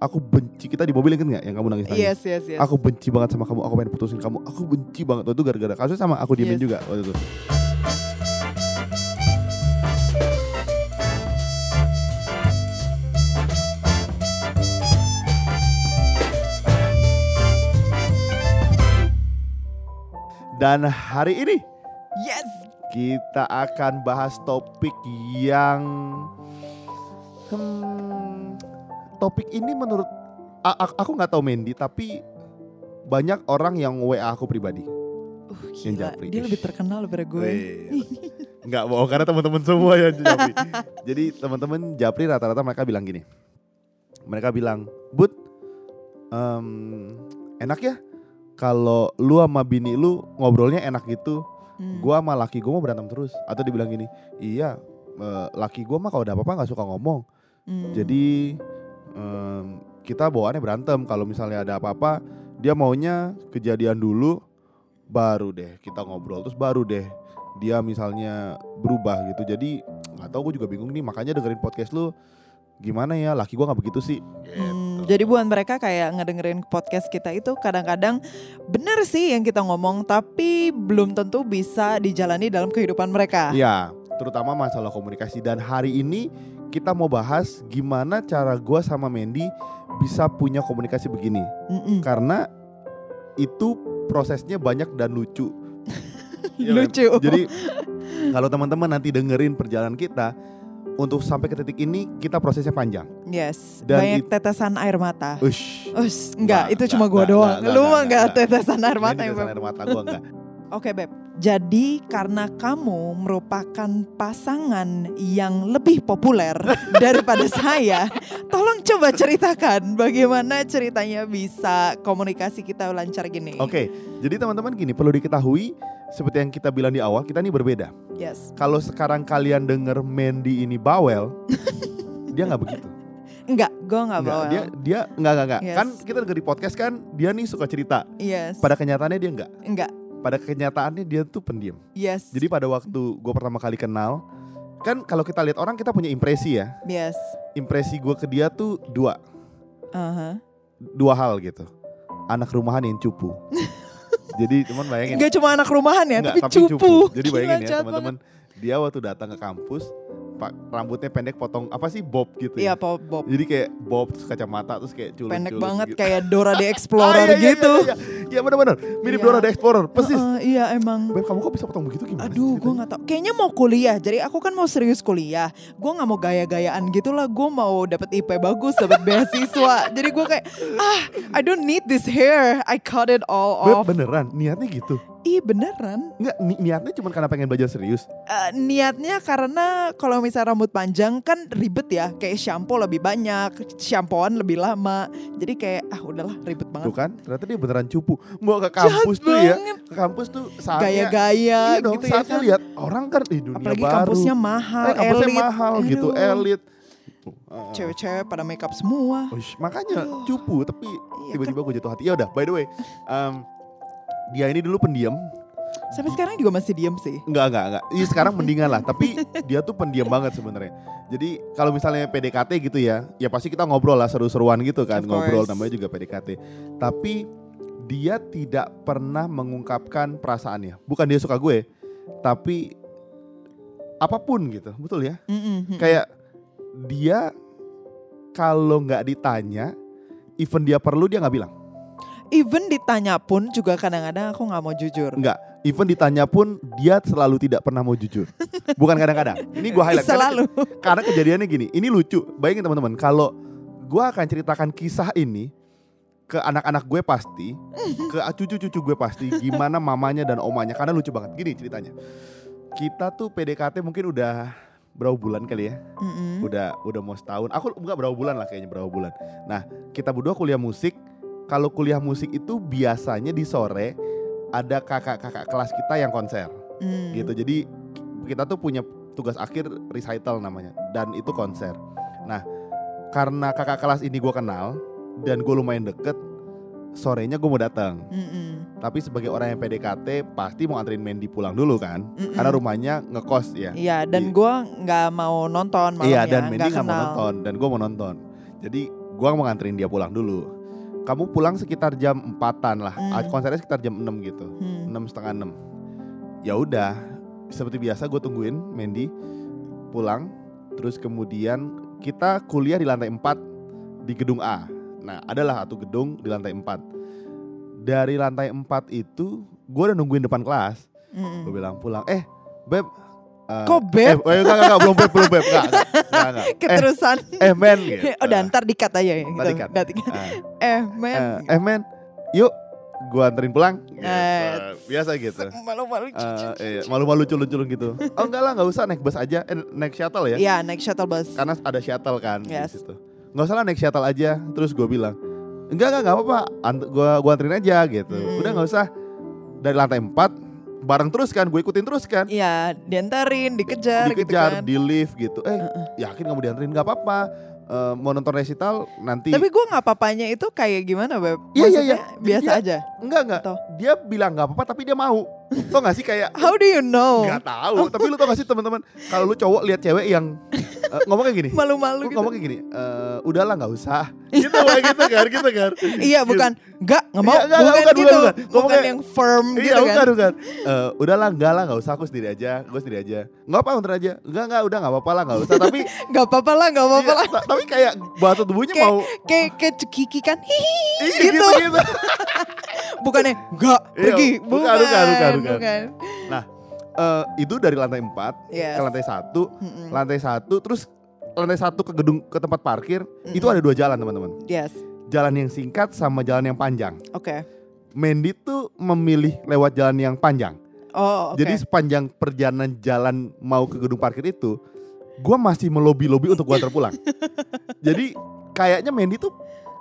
aku benci kita di mobil kan nggak yang kamu nangis nangis Yes, yes, yes. aku benci banget sama kamu aku pengen putusin kamu aku benci banget Waktu itu gara-gara kasus sama aku diemin Yes. juga waktu itu dan hari ini Yes. kita akan bahas topik yang hmm, topik ini menurut aku nggak tahu Mendy tapi banyak orang yang WA aku pribadi. Uh, Yang japri. Dia lebih terkenal daripada gue. Weh, Nggak bohong karena teman-teman semua yang Japri. Jadi teman-teman Japri rata-rata mereka bilang gini. Mereka bilang, "Bud, em, enak ya kalau lu sama bini lu ngobrolnya enak gitu. Hmm. Gua sama laki gua mau berantem terus." Atau dibilang gini, "Iya, eh, laki gua mah kalau ada apa-apa nggak suka ngomong. Hmm. Jadi em, kita bawaannya berantem. Kalau misalnya ada apa-apa, dia maunya kejadian dulu, baru deh kita ngobrol. Terus baru deh dia misalnya berubah gitu. Jadi nggak tahu gue juga bingung nih. Makanya dengerin podcast lu gimana ya? Laki gua nggak begitu sih. Hmm, Gitu. jadi buat mereka kayak ngedengerin podcast kita itu kadang-kadang bener sih yang kita ngomong tapi belum tentu bisa dijalani dalam kehidupan mereka. Iya, terutama masalah komunikasi. Dan hari ini kita mau bahas gimana cara gua sama Mandy bisa punya komunikasi begini. Mm-mm. karena itu prosesnya banyak dan lucu. Iya, Mem. Lucu. Jadi kalau teman-teman nanti dengerin perjalanan kita untuk sampai ke titik ini kita prosesnya panjang. Yes, Dan banyak it- tetesan air mata. Ush. Ush, enggak, Nggak, itu cuma gua nggak, doang. nggak, Lu nggak, mah nggak, enggak nggak. tetesan air mata ya, tetesan air mata gua enggak. Oke, Beb. Jadi karena kamu merupakan pasangan yang lebih populer daripada saya, tolong coba ceritakan bagaimana ceritanya bisa komunikasi kita lancar gini. Oke, jadi teman-teman gini perlu diketahui seperti yang kita bilang di awal kita ini berbeda. Yes. Kalau sekarang kalian denger Mandy ini bawel, dia nggak begitu. Enggak, gue enggak Nggak, bawa. dia dia nggak nggak nggak. Yes. Kan kita denger di podcast kan dia nih suka cerita. Yes. Pada kenyataannya dia nggak. enggak. Pada kenyataannya dia tuh pendiam. Yes. Jadi pada waktu gue pertama kali kenal, kan kalau kita lihat orang kita punya impresi ya. yes. Impresi gue ke dia tuh dua, Aha. dua hal gitu. Anak rumahan yang cupu. Jadi teman bayangin. Enggak cuma anak rumahan ya, Nggak, tapi, cupu. Jadi Gila, bayangin ya teman-teman, dia waktu datang ke kampus, pak rambutnya pendek potong apa sih bob gitu Iya, ya. Pop Bob. Jadi kayak bob terus kacamata terus kayak culun Pendek culun banget gitu. kayak Dora the Ah, Explorer iya, iya, gitu. Iya, iya, iya benar-benar. Mirip Iya. Dora the Explorer, persis. Heeh, iya emang. Beb, kamu kok bisa potong begitu gimana? Aduh, gue nggak tahu. Kayaknya mau kuliah. Jadi aku kan mau serius kuliah. Gue nggak mau gaya-gayaan gitu lah. Gue mau dapet IP bagus, dapet beasiswa. Jadi gue kayak, ah, I don't need this hair. I cut it all Beb, off. beneran niatnya gitu. Ih beneran. Enggak, ni- niatnya cuma karena pengen belajar serius. Eh, niatnya karena kalau misalnya rambut panjang kan ribet ya. Kayak shampoo lebih banyak, shampooan lebih lama. Jadi kayak, ah udahlah ribet Tuh banget. kan, ternyata dia beneran cupu. Mau ke kampus Jahat tuh ya, banget. ke kampus tuh saatnya Gaya-gaya iya dong, gitu ya saatnya kan. lihat orang kan di dunia Apalagi baru. kampusnya mahal, eh, kampusnya elit. mahal gitu, Aduh. elit. Uh, Cewek-cewek pada makeup semua. Uish, makanya cupu tapi Iya, tiba-tiba gue jatuh hati. Ya udah, by the way, um, dia ini dulu pendiam. Sampai sekarang juga masih diem sih. Enggak, enggak, enggak. Iya sekarang mendingan lah, tapi dia tuh pendiam banget sebenarnya. Jadi kalau misalnya PDKT gitu ya, ya pasti kita ngobrol lah seru-seruan gitu kan, ngobrol namanya juga PDKT. Tapi dia tidak pernah mengungkapkan perasaannya. Bukan dia suka gue, tapi apa pun gitu, betul ya? Mm-mm. Kayak dia kalau nggak ditanya, even dia perlu dia nggak bilang. Even ditanya pun juga kadang-kadang aku nggak mau jujur. Enggak, even ditanya pun dia selalu tidak pernah mau jujur. Bukan kadang-kadang. Ini gue highlight. Karena- Selalu. Karena kejadiannya gini, ini lucu. Bayangin teman-teman, kalau gue akan ceritakan kisah ini ke anak-anak gue pasti, ke cucu-cucu gue pasti, gimana mamanya dan omanya. Karena lucu banget. Gini ceritanya. Kita tuh PDKT mungkin udah berapa bulan kali ya? Mm-mm. Udah udah mau setahun. Aku enggak berapa bulan lah kayaknya berapa bulan. Nah kita berdua kuliah musik. Kalau kuliah musik itu biasanya di sore ada kakak-kakak kelas kita yang konser Mm. gitu. Jadi kita tuh punya tugas akhir recital namanya dan itu konser. Nah, karena kakak kelas ini gue kenal dan gue lumayan deket, sorenya gue mau datang. Tapi sebagai orang yang PDKT pasti mau anterin Mandy pulang dulu kan, Mm-mm. karena rumahnya ngekos ya. Iya dan Iya. gue nggak mau nonton malamnya. Iya dan Mandy nggak mau nonton dan gue mau nonton. Jadi gua mau nganterin dia pulang dulu. Kamu pulang sekitar jam empatan lah. Hmm. Ah, Konsernya sekitar jam 6 gitu. Hmm. enam setengah enam. Ya udah, seperti biasa gue tungguin Mandy pulang. Terus kemudian kita kuliah di lantai 4 di gedung A. Nah, adalah satu gedung di lantai 4. Dari lantai 4 itu gue udah nungguin depan kelas. Mm-mm. Gue bilang pulang, eh beb. Eh, Kok Eh, beb? eh, enggak, enggak, enggak, belum beb, belum beb, enggak, enggak, enggak, enggak. Eh, Keterusan. eh men gitu. Udah ntar dikat aja ya. Ntar dikat. Ntar dikat. Ah. Eh men. Eh, eh men, yuk gua anterin pulang. Gitu. Eh, Biasa gitu. Malu-malu. Eh, iya, malu-malu culun-culun gitu. Oh enggak lah, enggak usah naik bus aja, eh, naik shuttle ya. Iya naik shuttle bus. Karena ada shuttle kan Yes. di situ. Enggak usah lah naik shuttle aja. Terus gue bilang, enggak enggak enggak apa-apa, Ant- gua gua anterin aja gitu. Hmm. Udah enggak usah. Dari lantai 4 bareng terus kan, gue ikutin terus kan. Iya diantarin, dikejar, gitu Dikejar kan. di lift gitu. Eh, Heeh. yakin kamu dianterin nggak apa-apa. Eh, mau nonton resital nanti Tapi gue nggak papanya itu kayak gimana beb? Iya, iya, iya. Biasa Dia- aja. enggak enggak. Atau? Dia bilang nggak apa-apa tapi dia mau. Tau gak sih kayak How do you know? Gak tahu, tapi lu tau gak sih teman-teman kalau lu cowok lihat cewek yang eh, ngomong kayak gini, Malu-malu lu gitu. ngomong kayak gini, eh, udahlah nggak usah, gitu kayak gitu kan, gitu kan. Iya bukan Enggak, nggak mau. Iya, enggak, bukan, bukan, gitu. bukan, bukan. Bukan, yang firm Iya gitu bukan kan. bukan. Eh, udahlah enggak lah nggak usah aku sendiri aja, gue sendiri aja. Nggak apa ntar aja. Enggak enggak udah nggak apa-apa lah nggak usah. Tapi Gak apa-apa lah, gak apa-apa iya, lah. ta- tapi kayak bahasa tubuhnya mau Kayak kayak cekiki kan. Hihi iya, gitu. gitu gitu. Bukannya enggak Iya, pergi. bukan, Bukan, bukan, bukan, bukan. bukan. Eh, itu dari lantai 4 Yes. ke lantai satu, Mm-mm. lantai satu terus lantai satu ke gedung ke tempat parkir itu Mm-mm. ada dua jalan teman-teman. Yes. Jalan yang singkat sama jalan yang panjang. Oke. Mandy tuh memilih lewat jalan yang panjang. Oh, oke. Jadi sepanjang perjalanan jalan mau ke gedung parkir itu, gua masih melobi-lobi untuk gua antar pulang. Jadi kayaknya Mandy tuh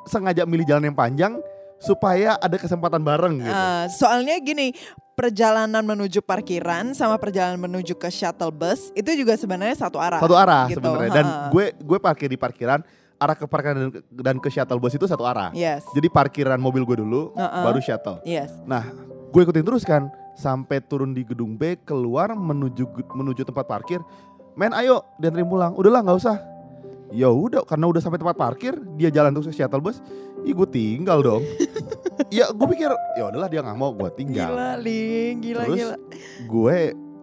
sengaja milih jalan yang panjang supaya ada kesempatan bareng gitu. Ah, soalnya gini, perjalanan menuju parkiran sama perjalanan menuju ke shuttle bus itu juga sebenarnya satu arah. satu arah gitu, sebenarnya. Dan ha. gue gue parkir di parkiran, arah ke parkiran dan, dan ke shuttle bus itu satu arah. Yes. Jadi parkiran mobil gue dulu, Uh-uh. baru shuttle. Yes. Nah, gue ikutin terus kan sampai turun di gedung B keluar menuju menuju tempat parkir. Men, ayo dianterin pulang. Udahlah nggak usah. Ya udah, karena udah sampai tempat parkir, dia jalan terus ke shuttle bus. Ih, gue tinggal dong. ya, gue pikir ya udahlah dia nggak mau, gue tinggal. Gila, Ling, gila Terus, gila. Gue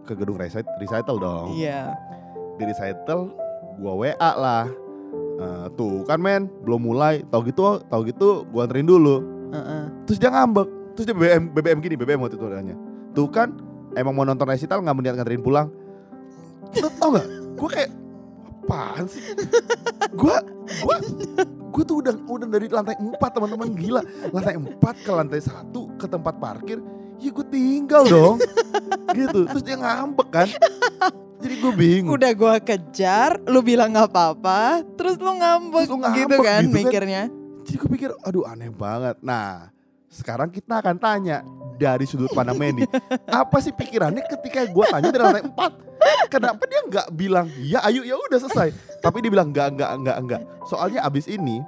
ke gedung recital, recital dong. Iya. Di recital, gue WA lah. Eh, tuh kan men, belum mulai. Tau gitu, tau gitu, gue anterin dulu. Heeh. Terus dia ngambek. Terus dia BBM, BBM gini, BBM waktu itu nanya. Tuh kan emang mau nonton recital nggak meniat nganterin pulang. Lu tau gak? Gue kayak apaan sih? Gue gue gue tuh udah udah dari lantai 4 teman-teman gila. Lantai 4 ke lantai 1 ke tempat parkir. Ya gue tinggal dong. gitu. Terus dia ngambek kan. Jadi gue bingung. Udah gua kejar, lu bilang nggak apa-apa, terus lu ngambek, Terus lu ngambek gitu kan gitu kan. mikirnya. Jadi gue pikir, aduh aneh banget. Nah, sekarang kita akan tanya dari sudut pandang Mandy, apa sih pikirannya ketika gue tanya dari lantai 4? Kenapa dia nggak bilang, ya ayo ya udah selesai. Tapi dia bilang enggak, enggak, enggak, enggak. Soalnya abis ini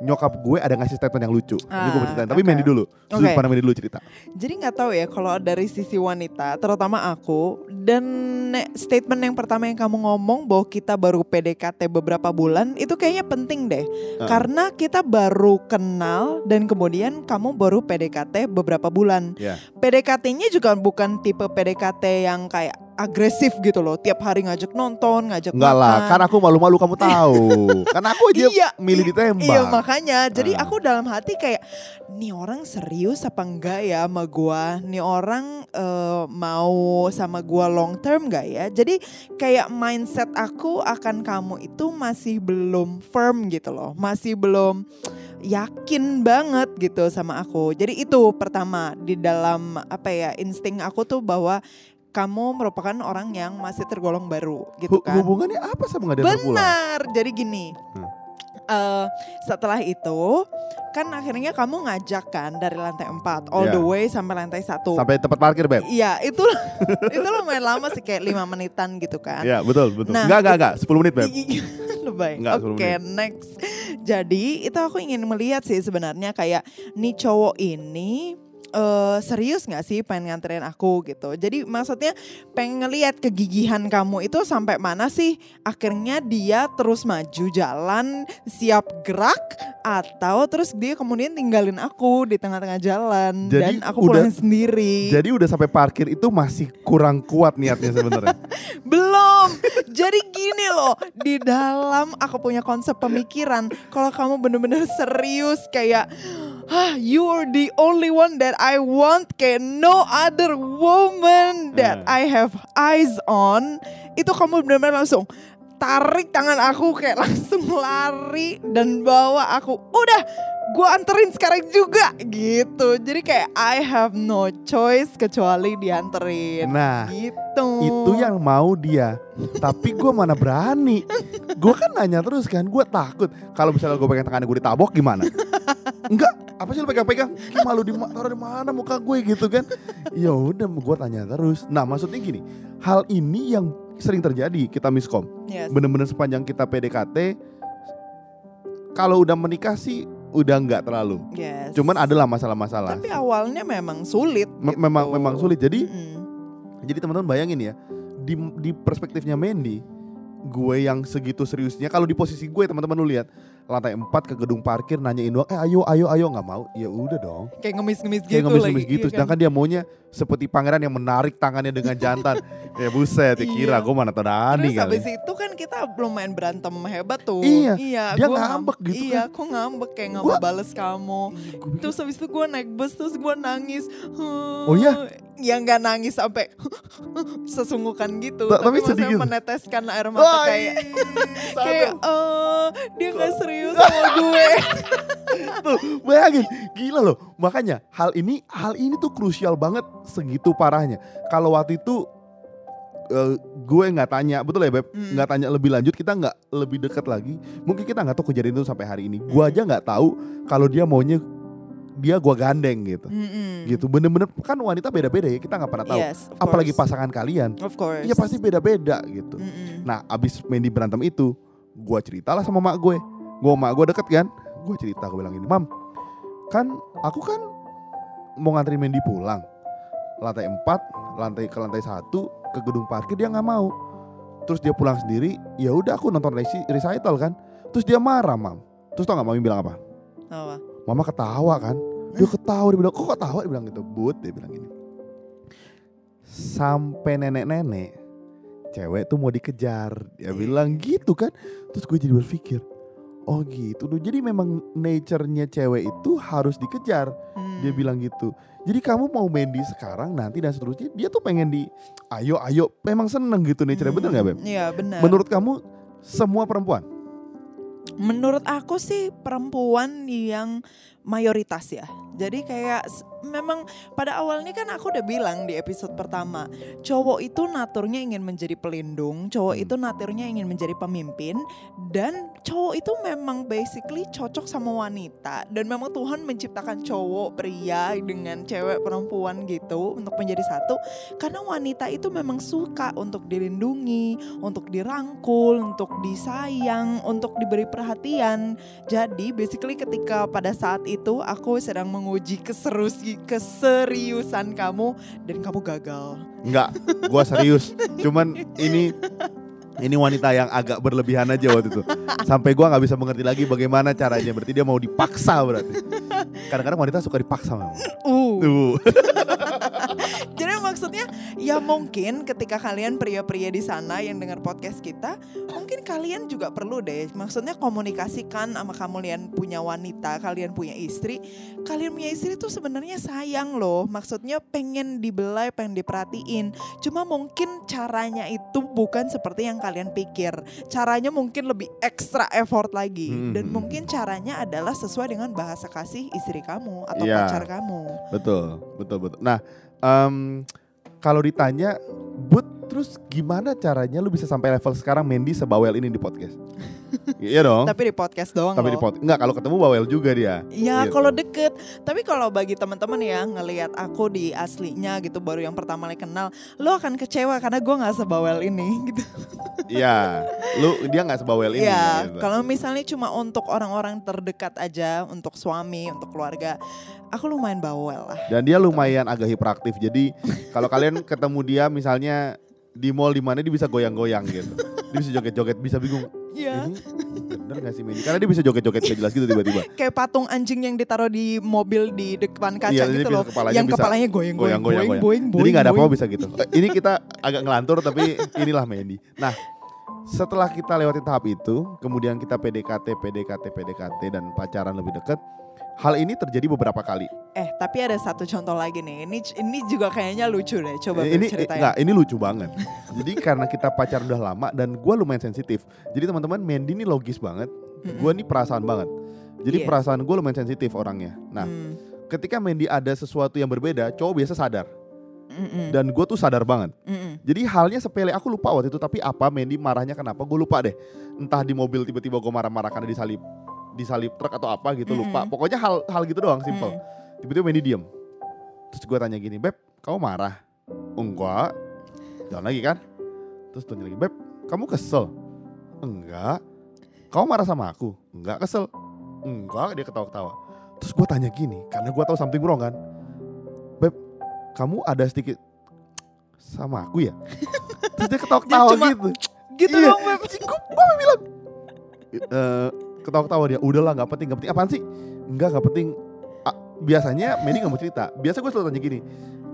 nyokap gue ada ngasih statement yang lucu. Ini gue Ah, ceritain. Tapi oke. Mandy dulu. Sudut Oke. pandang Mandy dulu cerita. Jadi nggak tahu ya kalau dari sisi wanita, terutama aku dan statement yang pertama yang kamu ngomong bahwa kita baru PDKT beberapa bulan itu kayaknya penting deh. Ah. Karena kita baru kenal dan kemudian kamu baru PDKT beberapa bulan. Ya. PDKT-nya juga bukan tipe PDKT yang kayak agresif gitu loh. Tiap hari ngajak nonton, ngajak Enggak lah, kan aku malu-malu kamu tahu. Karena aku aja Iya, milih i- ditembak. Iya makanya, jadi Ah. aku dalam hati kayak, nih orang serius apa enggak ya sama gua? Nih orang eh, mau sama gua long term gak ya? Jadi kayak mindset aku akan kamu itu masih belum firm gitu loh, masih belum yakin banget gitu sama aku. Jadi itu pertama di dalam apa ya insting aku tuh bahwa kamu merupakan orang yang masih tergolong baru gitu kan. Hubungannya apa sama nggak pulang? Benar. Jadi gini. Hmm. eh, setelah itu kan akhirnya kamu ngajak kan dari lantai 4 all Iya. the way sampai lantai 1. Sampai tempat parkir, Beb. Iya, itu itu lumayan lama sih kayak lima menitan gitu kan. Iya, betul, betul. Nah, enggak, enggak, enggak. 10 menit, Beb. Lebay. Enggak, Oke, 10 next. Jadi itu aku ingin melihat sih sebenarnya kayak nih cowok ini eh, serius nggak sih pengen nganterin aku gitu. Jadi maksudnya pengen ngeliat kegigihan kamu itu sampai mana sih? Akhirnya dia terus maju jalan, siap gerak atau terus dia kemudian tinggalin aku di tengah-tengah jalan Jadi dan aku udah- pulang sendiri. Jadi udah sampai parkir itu masih kurang kuat niatnya sebenarnya. Belum. Jadi gini loh, di dalam aku punya konsep pemikiran kalau kamu bener-bener serius kayak ah you are the only one that I want kayak no other woman that Hmm. I have eyes on itu kamu bener-bener langsung tarik tangan aku kayak langsung lari dan bawa aku udah gua anterin sekarang juga gitu jadi kayak I have no choice kecuali dianterin Nah, gitu itu yang mau dia. Tapi gue mana berani. Gue kan nanya terus kan, gue takut. Kalau misalnya gue pegang tangan gue ditabok gimana? Enggak, apa sih lu pegang-pegang? Gimana lu di taruh di mana muka gue gitu kan? Ya udah, gue tanya terus. Nah, maksudnya gini, hal ini yang sering terjadi kita miskom. Yes. Bener-bener sepanjang kita PDKT, kalau udah menikah sih udah nggak terlalu. Yes. Cuman adalah masalah-masalah. Tapi awalnya memang sulit. Me- gitu. memang memang sulit. Jadi Mm-mm. Jadi teman-teman bayangin ya, di di perspektifnya Mandy, gue yang segitu seriusnya, kalau di posisi gue teman-teman lu lihat, lantai 4 ke gedung parkir nanyain doang, eh ayo ayo ayo nggak mau, ya udah dong. Kayak ngemis-ngemis gitu Kayak ngemis-ngemis lagi. gitu, iya kan? sedangkan dia maunya seperti pangeran yang menarik tangannya dengan jantan. ya buset, ya kira Iya. gue mana tahu Dani Terus kali. habis itu kan kita belum main berantem hebat tuh. Iya, dia gua ngambek gitu Iya, aku ngambek kayak nggak mau bales kamu. Iya, gua Terus habis itu gue naik bus terus gue nangis. Oh iya? Ya nggak nangis sampai sesunggukan gitu. Ta- tapi maksudnya sedih gitu? meneteskan air mata Wah, kayak ih, kayak eh dia nggak serius sama gue. Tuh, bayangin, gila loh. Makanya hal ini hal ini tuh krusial banget segitu parahnya. Kalau waktu itu eh, gue nggak tanya, betul ya beb? Mm. Nggak tanya lebih lanjut, kita nggak lebih dekat lagi. Mungkin kita nggak tahu kejadian itu sampai hari ini. Gue aja nggak tahu kalau dia maunya dia gue gandeng gitu. Mm-mm. Gitu, bener-bener kan wanita beda-beda ya. Kita nggak pernah tahu. Yes, Apalagi pasangan kalian, Of course. ya pasti beda-beda gitu. Mm-mm. Nah, abis Mandy berantem itu, gua ceritalah sama mak gue. Gue mak gue deket kan, gue cerita, gue bilang gini, mam, kan aku kan mau nganterin Mandy pulang, lantai 4, lantai ke lantai satu ke gedung parkir dia nggak mau. Terus dia pulang sendiri, ya udah aku nonton reci- recital kan. Terus dia marah, mam. Terus tau nggak mami bilang apa? Apa? Mama ketawa kan. Dia ketawa, dia bilang, kok ketawa? Dia bilang gitu, but, dia bilang gini. Sampai nenek-nenek, cewek tuh mau dikejar. Dia bilang gitu kan. Terus gue jadi berpikir, oh gitu. Duh, Jadi memang nature-nya cewek itu harus dikejar. Hmm. Dia bilang gitu. Jadi kamu mau Mandy sekarang, nanti dan seterusnya. Dia tuh pengen di, ayo, ayo. Memang seneng gitu nature-nya, bener gak Beb? Iya benar. Menurut kamu, semua perempuan? Menurut aku sih perempuan yang mayoritas ya. Jadi kayak memang pada awalnya kan aku udah bilang di episode pertama, cowok itu naturnya ingin menjadi pelindung, cowok Hmm. itu naturnya ingin menjadi pemimpin dan cowok itu memang basically cocok sama wanita dan memang Tuhan menciptakan cowok pria dengan cewek perempuan gitu untuk menjadi satu karena wanita itu memang suka untuk dilindungi, untuk dirangkul, untuk disayang, untuk diberi perhatian. Jadi basically ketika pada saat itu aku sedang menguji keserusi, keseriusan kamu dan kamu gagal. Enggak, gua serius. Cuman ini ini wanita yang agak berlebihan aja waktu itu. Sampai gua nggak bisa mengerti lagi bagaimana caranya. Berarti dia mau dipaksa berarti. Kadang-kadang wanita suka dipaksa memang. Uh. Tuh. Jadi maksudnya ya mungkin ketika kalian pria-pria di sana yang dengar podcast kita, mungkin kalian juga perlu deh. Maksudnya komunikasikan sama kalian punya wanita, kalian punya istri. Kalian punya istri tuh sebenarnya sayang loh. Maksudnya pengen dibelai, pengen diperhatiin. Cuma mungkin caranya itu bukan seperti yang kalian pikir. Caranya mungkin lebih ekstra effort lagi. Dan Mhm. mungkin caranya adalah sesuai dengan bahasa kasih istri kamu atau Iya. pacar kamu. Betul, betul, betul. Nah, em, kalau ditanya, But, terus gimana caranya lu bisa sampai level sekarang Mandy sebawel ini di podcast? Iya dong. Tapi di podcast doang Tapi di loh. pot enggak kalau ketemu bawel juga dia. Ya Gitu. kalau deket, tapi kalau bagi teman-teman ya ngelihat aku di aslinya gitu baru yang pertama kali kenal, lo akan kecewa karena gue nggak sebawel ini gitu. Iya. Lu dia nggak sebawel ini. Iya, gitu. kalau misalnya cuma untuk orang-orang terdekat aja, untuk suami, untuk keluarga, aku lumayan bawel lah. Dan dia lumayan agak hiperaktif. Jadi kalau kalian ketemu dia misalnya di mall di mana dia bisa goyang-goyang gitu. Dia bisa joget-joget, bisa bingung. Iya. Ini bener gak sih Mandy? Karena dia bisa joget-joget gak jelas gitu tiba-tiba. Kayak patung anjing yang ditaruh di mobil di depan kaca Iya, gitu loh. kepalanya yang kepalanya goyang-goyang, goyang-goyang, Jadi gak ada apa-apa bisa gitu. Eh, Ini kita agak ngelantur tapi inilah Mandy. Nah, setelah kita lewatin tahap itu, kemudian kita PDKT, PDKT, PDKT dan pacaran lebih dekat. Hal ini terjadi beberapa kali. Eh, tapi ada satu contoh lagi nih. Ini ini juga kayaknya lucu deh. Coba Eh, ini ceritain. enggak, ini lucu banget. Jadi karena kita pacaran udah lama dan gue lumayan sensitif. Jadi teman-teman Mandy ini logis banget. Gue nih perasaan banget. Jadi Iya. perasaan gue lumayan sensitif orangnya. Nah, Hmm, ketika Mandy ada sesuatu yang berbeda, cowok biasa sadar. mm-mm, Dan gue tuh sadar banget. mm-mm. Jadi halnya sepele aku lupa waktu itu tapi apa Mandy marahnya kenapa gue lupa deh. Entah di mobil tiba-tiba gue marah-marah karena disalip disalip truk atau apa gitu lupa. Mm-mm. Pokoknya hal hal gitu doang simple. Mm. Tiba-tiba Mandy diem. Terus gue tanya gini, Beb, kamu marah? Enggak. Jalan lagi kan? Terus tanya lagi, Beb, kamu kesel? Enggak. Kamu marah sama aku? Enggak kesel. Enggak, dia ketawa-ketawa. Terus gue tanya gini, karena gue tahu something wrong kan. Beb, kamu ada sedikit sama aku ya? Terus dia ketawa-ketawa gitu. Gitu Iya. dong, Beb. Gue gue bilang, eh, ketawa-ketawa dia. Udahlah, nggak penting, nggak penting. Apaan sih? Enggak, nggak penting. Ah, biasanya Mandy nggak mau cerita. Biasa gue selalu tanya gini,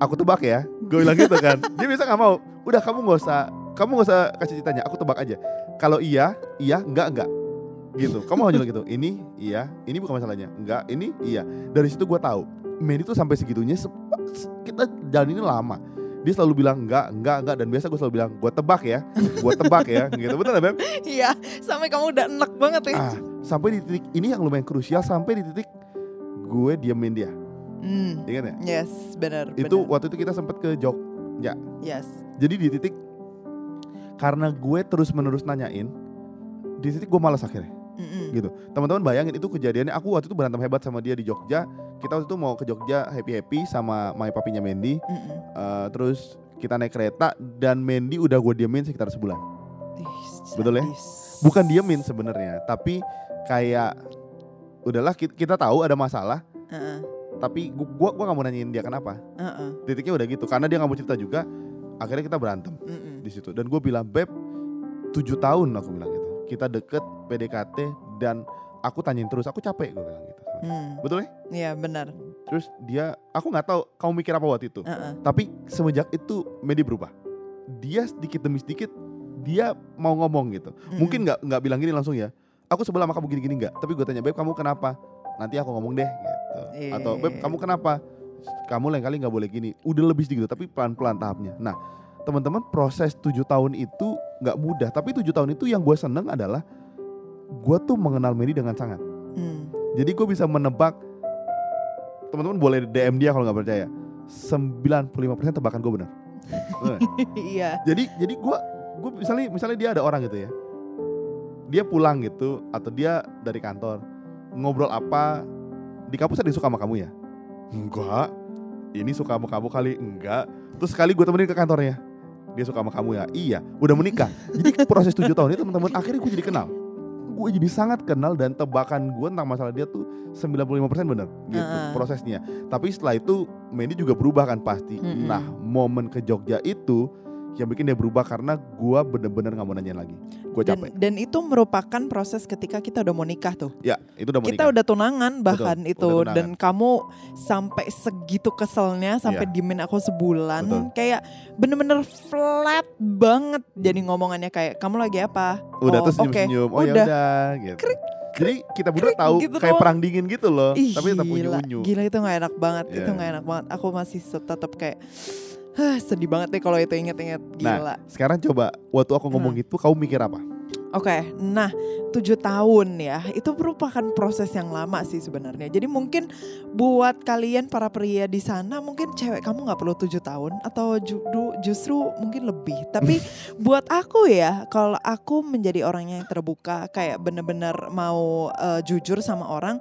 aku tebak ya. Gue bilang gitu kan. Dia biasa nggak mau. Udah kamu nggak usah, kamu nggak usah kasih ceritanya. Aku tebak aja. Kalau iya, iya, enggak, enggak. Gitu. Kamu hanya gitu. Ini iya, ini bukan masalahnya. Enggak, ini iya. Dari situ gue tahu. Mandy tuh sampai segitunya. se- Kita jalan ini lama. Dia selalu bilang enggak, enggak, enggak. Dan biasa gue selalu bilang, gue tebak ya, gue tebak ya. Gitu. Betul ya Beb? Iya, sampai kamu udah enak banget ya. Ah, sampai di titik ini yang lumayan krusial sampai di titik gue diemin dia. Hmm. Ingat ya? Yes, benar. Itu benar. waktu itu kita sempat ke Jogja. yes. Jadi di titik karena gue terus menerus nanyain, di titik gue malas akhirnya. Mm-mm. Gitu. Teman-teman bayangin itu kejadiannya aku waktu itu berantem hebat sama dia di Jogja. Kita waktu itu mau ke Jogja happy happy sama my papinya Mandy. Mm-mm. Eh, terus kita naik kereta dan Mandy udah gue diemin sekitar sebulan. Betul ya? Bukan diemin sebenarnya, tapi kayak udahlah ki- kita tahu ada masalah. Heeh, tapi gua gua, gua gak mau nanyain dia kenapa. Heeh, titiknya udah gitu karena dia nggak mau cerita juga akhirnya kita berantem mm-mm. di situ. Dan gue bilang beb tujuh tahun aku bilang gitu. Kita deket PDKT dan aku tanyain terus aku capek gue bilang gitu. Hmm, betul ya? Iya benar. terus dia aku nggak tahu kamu mikir apa waktu itu. Heeh. tapi semenjak itu Medi berubah. Dia sedikit demi sedikit dia mau ngomong gitu. Mm-mm. mungkin nggak nggak bilang gini langsung ya aku sebelah sama kamu gini gini nggak? Tapi gue tanya beb kamu kenapa? Nanti aku ngomong deh gitu. Iya. atau beb kamu kenapa? Kamu lain kali nggak boleh gini. Udah lebih sedikit tapi pelan pelan tahapnya. Nah teman-teman proses tujuh tahun itu nggak mudah tapi tujuh tahun itu yang gue seneng adalah gue tuh mengenal Medi dengan sangat. Hmm. jadi gue bisa menebak teman-teman boleh DM dia kalau nggak percaya 95% tebakan gue benar. Iya. jadi jadi gue gue misalnya misalnya dia ada orang gitu ya dia pulang gitu atau dia dari kantor ngobrol apa di kampus ada yang suka sama kamu ya? Enggak. Ini suka sama kamu kali? Enggak. Terus sekali gue temenin ke kantornya dia suka sama kamu ya? Iya. Udah menikah. Jadi proses tujuh tahun itu teman-teman akhirnya gue jadi kenal. Gue jadi sangat kenal dan tebakan gue tentang masalah dia tuh 95% bener gitu Heeh. prosesnya. Tapi setelah itu Mandy juga berubah kan pasti. Mm-mm. nah momen ke Jogja itu yang bikin dia berubah karena gue bener-bener nggak mau nanyain lagi gue Dan, capek dan itu merupakan proses ketika kita udah mau nikah tuh. ya itu udah mau kita nikah. udah tunangan bahkan Betul, itu tunangan. dan kamu sampai segitu keselnya sampai Iya. diemin aku sebulan Betul. kayak bener-bener flat banget jadi ngomongannya kayak kamu lagi apa udah oh, oke. senyum-senyum oh ya Udah. gitu Krik, jadi kita berdua tahu gitu kayak doang. perang dingin gitu loh Ih, tapi tetap gila, unyu-unyu gila itu nggak enak banget itu Iya. nggak enak banget aku masih tetap kayak Hah, sedih banget deh kalau itu inget-inget Nah, gila sekarang coba waktu aku ngomong gitu kamu mikir apa Oke, nah tujuh tahun ya itu merupakan proses yang lama sih sebenarnya. Jadi mungkin buat kalian para pria di sana mungkin cewek kamu nggak perlu tujuh tahun atau ju- justru mungkin lebih. Tapi buat aku ya, kalau aku menjadi orang yang terbuka, kayak bener-bener mau eh, jujur sama orang,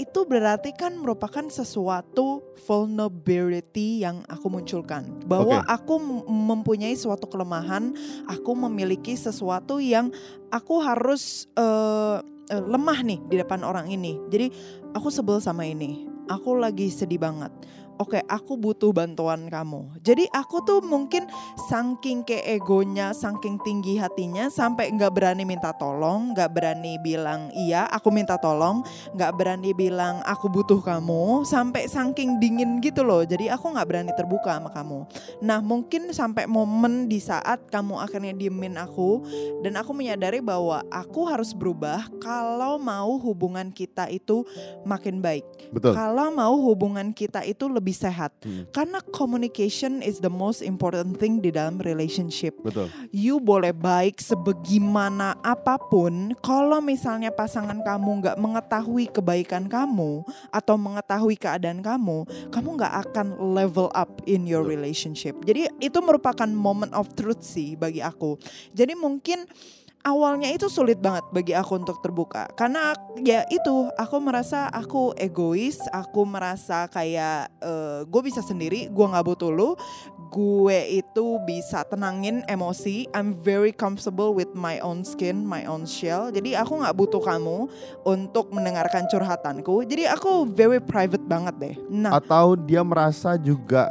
itu berarti kan merupakan sesuatu vulnerability yang aku munculkan bahwa Oke. aku mempunyai suatu kelemahan, aku memiliki sesuatu yang aku harus eh, lemah nih di depan orang ini. Jadi aku sebel sama ini, aku lagi sedih banget. Oke, aku butuh bantuan kamu. Jadi aku tuh mungkin saking ke egonya, saking tinggi hatinya sampai nggak berani minta tolong, nggak berani bilang iya, aku minta tolong, nggak berani bilang aku butuh kamu, sampai saking dingin gitu loh. Jadi aku nggak berani terbuka sama kamu. Nah mungkin sampai momen di saat kamu akhirnya diemin aku dan aku menyadari bahwa aku harus berubah kalau mau hubungan kita itu makin baik. Betul. Kalau mau hubungan kita itu lebih sehat. Hmm. Karena communication is the most important thing di dalam relationship. Betul. You boleh baik sebagaimana apa pun, kalau misalnya pasangan kamu nggak mengetahui kebaikan kamu atau mengetahui keadaan kamu, kamu nggak akan level up in your Betul. relationship. Jadi itu merupakan moment of truth sih bagi aku. Jadi mungkin awalnya itu sulit banget bagi aku untuk terbuka. Karena ya itu aku merasa aku egois aku merasa kayak gue bisa sendiri gue nggak butuh lu. Gue itu bisa tenangin emosi. I'm very comfortable with my own skin my own shell. Jadi aku nggak butuh kamu untuk mendengarkan curhatanku. Jadi aku very private banget deh. Nah. Atau dia merasa juga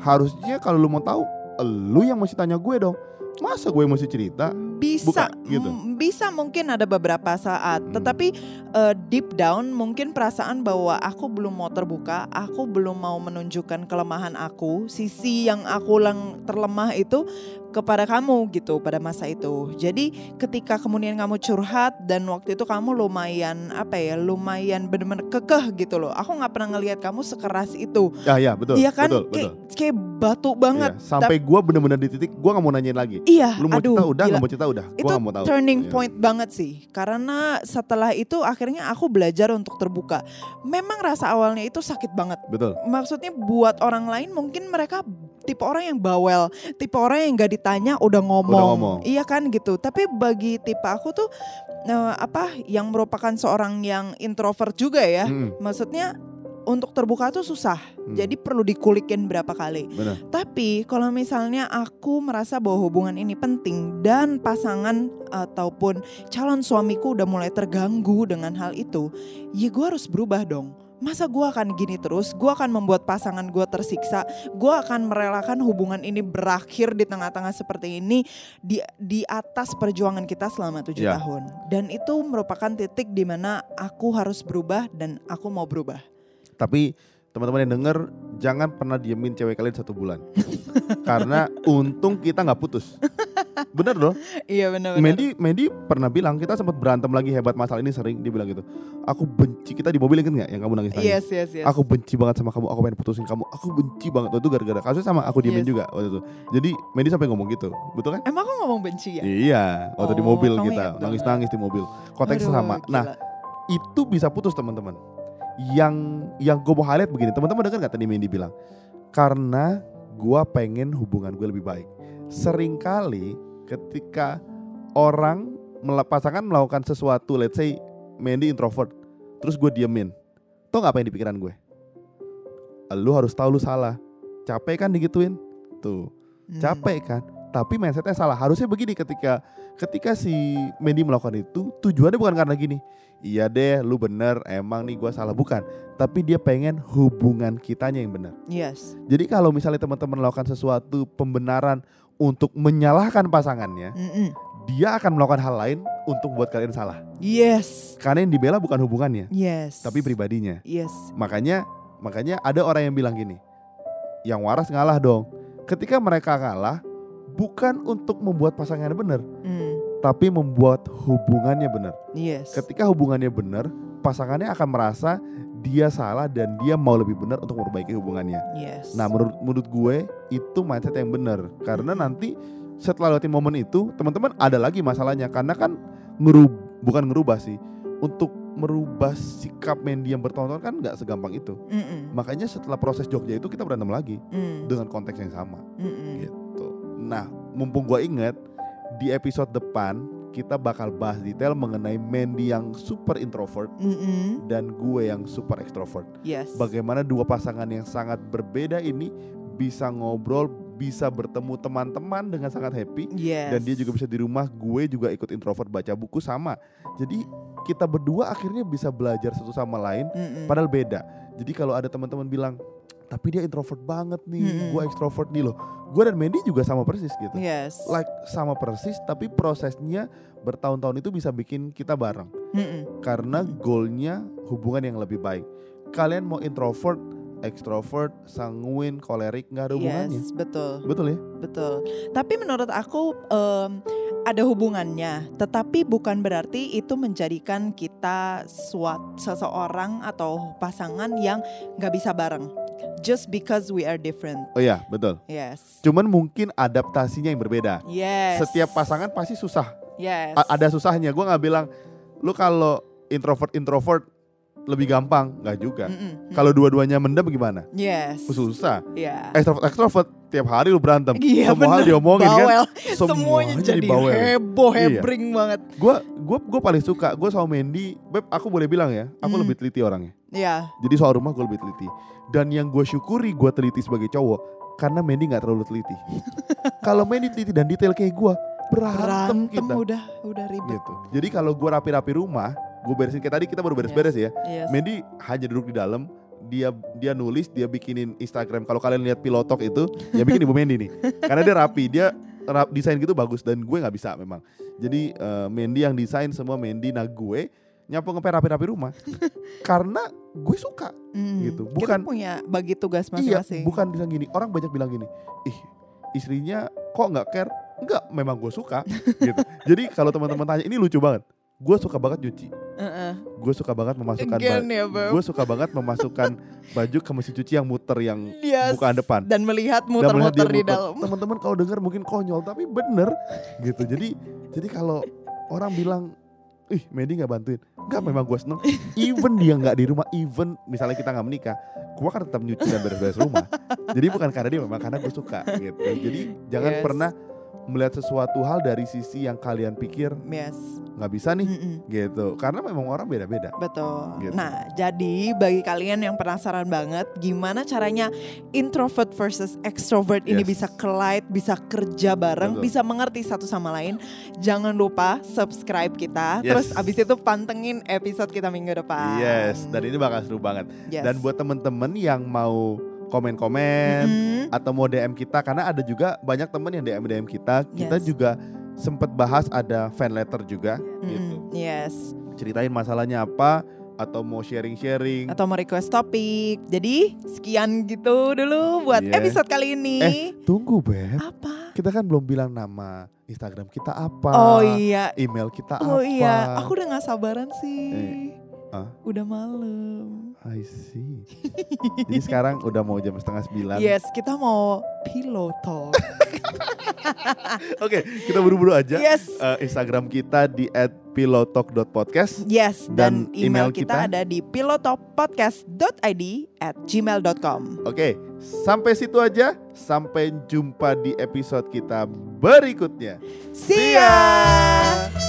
harusnya kalau lu mau tahu, lu yang mesti tanya gue dong. Masa gue mesti cerita? bisa Buka, gitu. bisa mungkin ada beberapa saat Hmm. tetapi eh, deep down mungkin perasaan bahwa aku belum mau terbuka aku belum mau menunjukkan kelemahan aku sisi yang aku lang terlemah itu kepada kamu gitu pada masa itu jadi ketika kemudian kamu curhat dan waktu itu kamu lumayan apa ya lumayan benar-benar kekeh gitu loh aku nggak pernah ngelihat kamu sekeras itu Ya ya betul. iya kan Betul kayak betul. kayak batu banget Iya, Sampai gue bener-bener di titik gue nggak mau nanyain lagi. iya Lu mau aduh cerita udah, nggak mau cerita udah. Itu nggak mau tahu. turning Iya. point banget sih karena setelah itu akhirnya aku belajar untuk terbuka memang rasa awalnya itu sakit banget Betul. maksudnya buat orang lain mungkin mereka tipe orang yang bawel tipe orang yang gak ditanya udah ngomong, ngomong. iya kan gitu tapi bagi tipe aku tuh eh, apa yang merupakan seorang yang introvert juga ya Mm-mm, maksudnya untuk terbuka tuh susah mm, jadi perlu dikulikin berapa kali benar. tapi kalau misalnya aku merasa bahwa hubungan ini penting dan pasangan ataupun calon suamiku udah mulai terganggu dengan hal itu, ya gue harus berubah dong. Masa gue akan gini terus, gue akan membuat pasangan gue tersiksa, gue akan merelakan hubungan ini berakhir di tengah-tengah seperti ini di di atas perjuangan kita selama tujuh Ya. tahun. Dan itu merupakan titik di mana aku harus berubah dan aku mau berubah. Tapi teman-teman yang denger jangan pernah diemin cewek kalian satu bulan. Karena untung kita nggak putus. Bener loh. Iya benar-benar. Mandy, Mandy pernah bilang kita sempat berantem lagi hebat masalah ini sering dia bilang gitu. Aku benci kita di mobil inget nggak yang kamu nangis nangis. Yes yes yes. Aku benci banget sama kamu. Aku pengen putusin kamu. Aku benci banget. Waktu itu gara-gara kasus sama aku diemin Yes. juga waktu itu. Jadi Mandy sampai ngomong gitu, betul kan? Emang aku ngomong benci ya? Iya, waktu di Oh, mobil kamu kita nangis-nangis di mobil. Konteksnya Aduh, sama. gila. Nah, itu bisa putus teman-teman. Yang yang gue mau highlight begini, teman-teman dengar nggak tadi Mandy bilang? Karena gue pengen hubungan gue lebih baik. Seringkali ketika orang pasangan melakukan sesuatu, let's say Mandy introvert, terus gue diemin, tau nggak apa yang di pikiran gue? Lu harus tahu lu salah. Capek kan digituin? Tuh, Hmm. capek kan? Tapi mindsetnya salah. Harusnya begini ketika ketika si Mandy melakukan itu tujuannya bukan karena gini. Iya deh, lu bener. Emang nih gua salah bukan. Tapi dia pengen hubungan kitanya yang benar. Yes. Jadi kalau misalnya teman-teman melakukan sesuatu pembenaran untuk menyalahkan pasangannya, Mm-mm. dia akan melakukan hal lain untuk buat kalian salah. Yes. Karena yang dibela bukan hubungannya, Yes. tapi pribadinya. Yes. Makanya makanya ada orang yang bilang gini, yang waras ngalah dong. Ketika mereka kalah, bukan untuk membuat pasangannya benar, Mm. tapi membuat hubungannya benar. Yes. Ketika hubungannya benar, pasangannya akan merasa dia salah dan dia mau lebih benar untuk memperbaiki hubungannya. Yes. Nah, menurut menurut gue itu mindset yang benar karena nanti setelah lewatin momen itu, teman-teman ada lagi masalahnya karena kan ngerub bukan ngerubah sih untuk merubah sikap Mandy yang bertahun-tahun kan nggak segampang itu Mm-mm. makanya setelah proses Jogja itu kita berantem lagi Mm. dengan konteks yang sama Mm-mm. gitu nah mumpung gua inget di episode depan kita bakal bahas detail mengenai Mandy yang super introvert Mm-mm. dan gue yang super extrovert Yes. bagaimana dua pasangan yang sangat berbeda ini bisa ngobrol bisa bertemu teman-teman dengan sangat happy Yes. dan dia juga bisa di rumah gue juga ikut introvert baca buku sama jadi kita berdua akhirnya bisa belajar satu sama lain Mm-mm. padahal beda jadi kalau ada teman-teman bilang tapi dia introvert banget nih Mm-mm. gue extrovert nih loh gue dan Mandy juga sama persis gitu Yes. like sama persis tapi prosesnya bertahun-tahun itu bisa bikin kita bareng Mm-mm. karena goalnya hubungan yang lebih baik kalian mau introvert extrovert sanguin kolerik nggak ada hubungannya Yes, betul. betul ya Betul. Tapi menurut aku em, ada hubungannya, tetapi bukan berarti itu menjadikan kita suat seseorang atau pasangan yang nggak bisa bareng. Just because we are different. oh iya betul Yes. cuman mungkin adaptasinya yang berbeda Yes. setiap pasangan pasti susah Yes. A- ada susahnya gue nggak bilang lu kalau introvert introvert lebih gampang nggak juga Mm-mm. kalau dua-duanya mendem gimana Yes. susah Iya. extrovert extrovert tiap hari lu berantem Iya, semua hal bener. diomongin kan Bawel. Semuanya jadi dibawel. heboh, Iya. hebring banget. gue gue gue paling suka gue sama Mandy beb aku boleh bilang ya aku Hmm. lebih teliti orangnya Iya. jadi soal rumah gue lebih teliti dan yang gue syukuri gue teliti sebagai cowok karena Mandy nggak terlalu teliti kalau Mandy teliti dan detail kayak gue berantem, Berantem kita udah udah ribet. gitu jadi kalau gue rapi-rapi rumah gue beresin kayak tadi kita baru beres-beres ya Yes. Mandy hanya duduk di dalam dia dia nulis dia bikinin Instagram kalau kalian lihat pilotok itu ya bikin ibu Mandy nih karena dia rapi dia rap, desain gitu bagus dan gue nggak bisa memang jadi eh, Mandy yang desain semua Mandy nah gue nyapu ngepel rapi-rapi rumah karena gue suka Mm. gitu. Kita Bukan- punya bagi tugas iya masing-masing. bukan bilang gini orang banyak bilang gini ih istrinya kok nggak care Enggak, memang gue suka gitu. Jadi kalau teman-teman tanya ini lucu banget. Gue suka banget nyuci. Heeh. Gue suka banget memasukkan Again ya, gue suka banget memasukkan baju ke mesin cuci yang muter yang Yes. bukaan depan. Dan melihat muter-muter dia di muter. dalam. Teman-teman kalau dengar mungkin konyol tapi bener gitu. Jadi jadi kalau orang bilang ih Medi nggak bantuin, nggak memang gue seneng. Even dia nggak di rumah, even misalnya kita nggak menikah, gue kan tetap nyuci dan beres-beres rumah. Jadi bukan karena dia, memang karena gue suka gitu. Jadi jangan Yes. pernah melihat sesuatu hal dari sisi yang kalian pikir Yes. nggak bisa nih Mm-mm. gitu. Karena memang orang beda-beda. Betul. Gitu. Nah, jadi bagi kalian yang penasaran banget gimana caranya introvert versus extrovert ini Yes. bisa collide, bisa kerja bareng, Betul. bisa mengerti satu sama lain, jangan lupa subscribe kita. Yes. Terus abis itu pantengin episode kita minggu depan. Yes, dan ini bakal seru banget. Yes. Dan buat temen-temen yang mau komen-komen Mm-mm. atau mau DM kita karena ada juga banyak temen yang DM DM kita. Kita Yes. juga sempet bahas ada fan letter juga Mm-mm. gitu. Yes. Ceritain masalahnya apa atau mau sharing-sharing. Atau mau request topik. Jadi sekian gitu dulu buat Iya. episode kali ini. Tunggu, Beb. Apa? Kita kan belum bilang nama Instagram kita apa. Oh iya. Email kita Oh apa. iya, aku udah gak sabaran sih. Eh, ah? Udah malam. I see. Jadi sekarang udah mau jam setengah sembilan. Yes, kita mau pillow talk. Oke, kita buru-buru aja. yes. Eh, Instagram kita di @pilotalk.podcast. Yes, dan, Dan email, email kita, kita? ada di pilotopodcast.id at gmail.com. Oke, sampai situ aja. Sampai jumpa di episode kita berikutnya. See ya!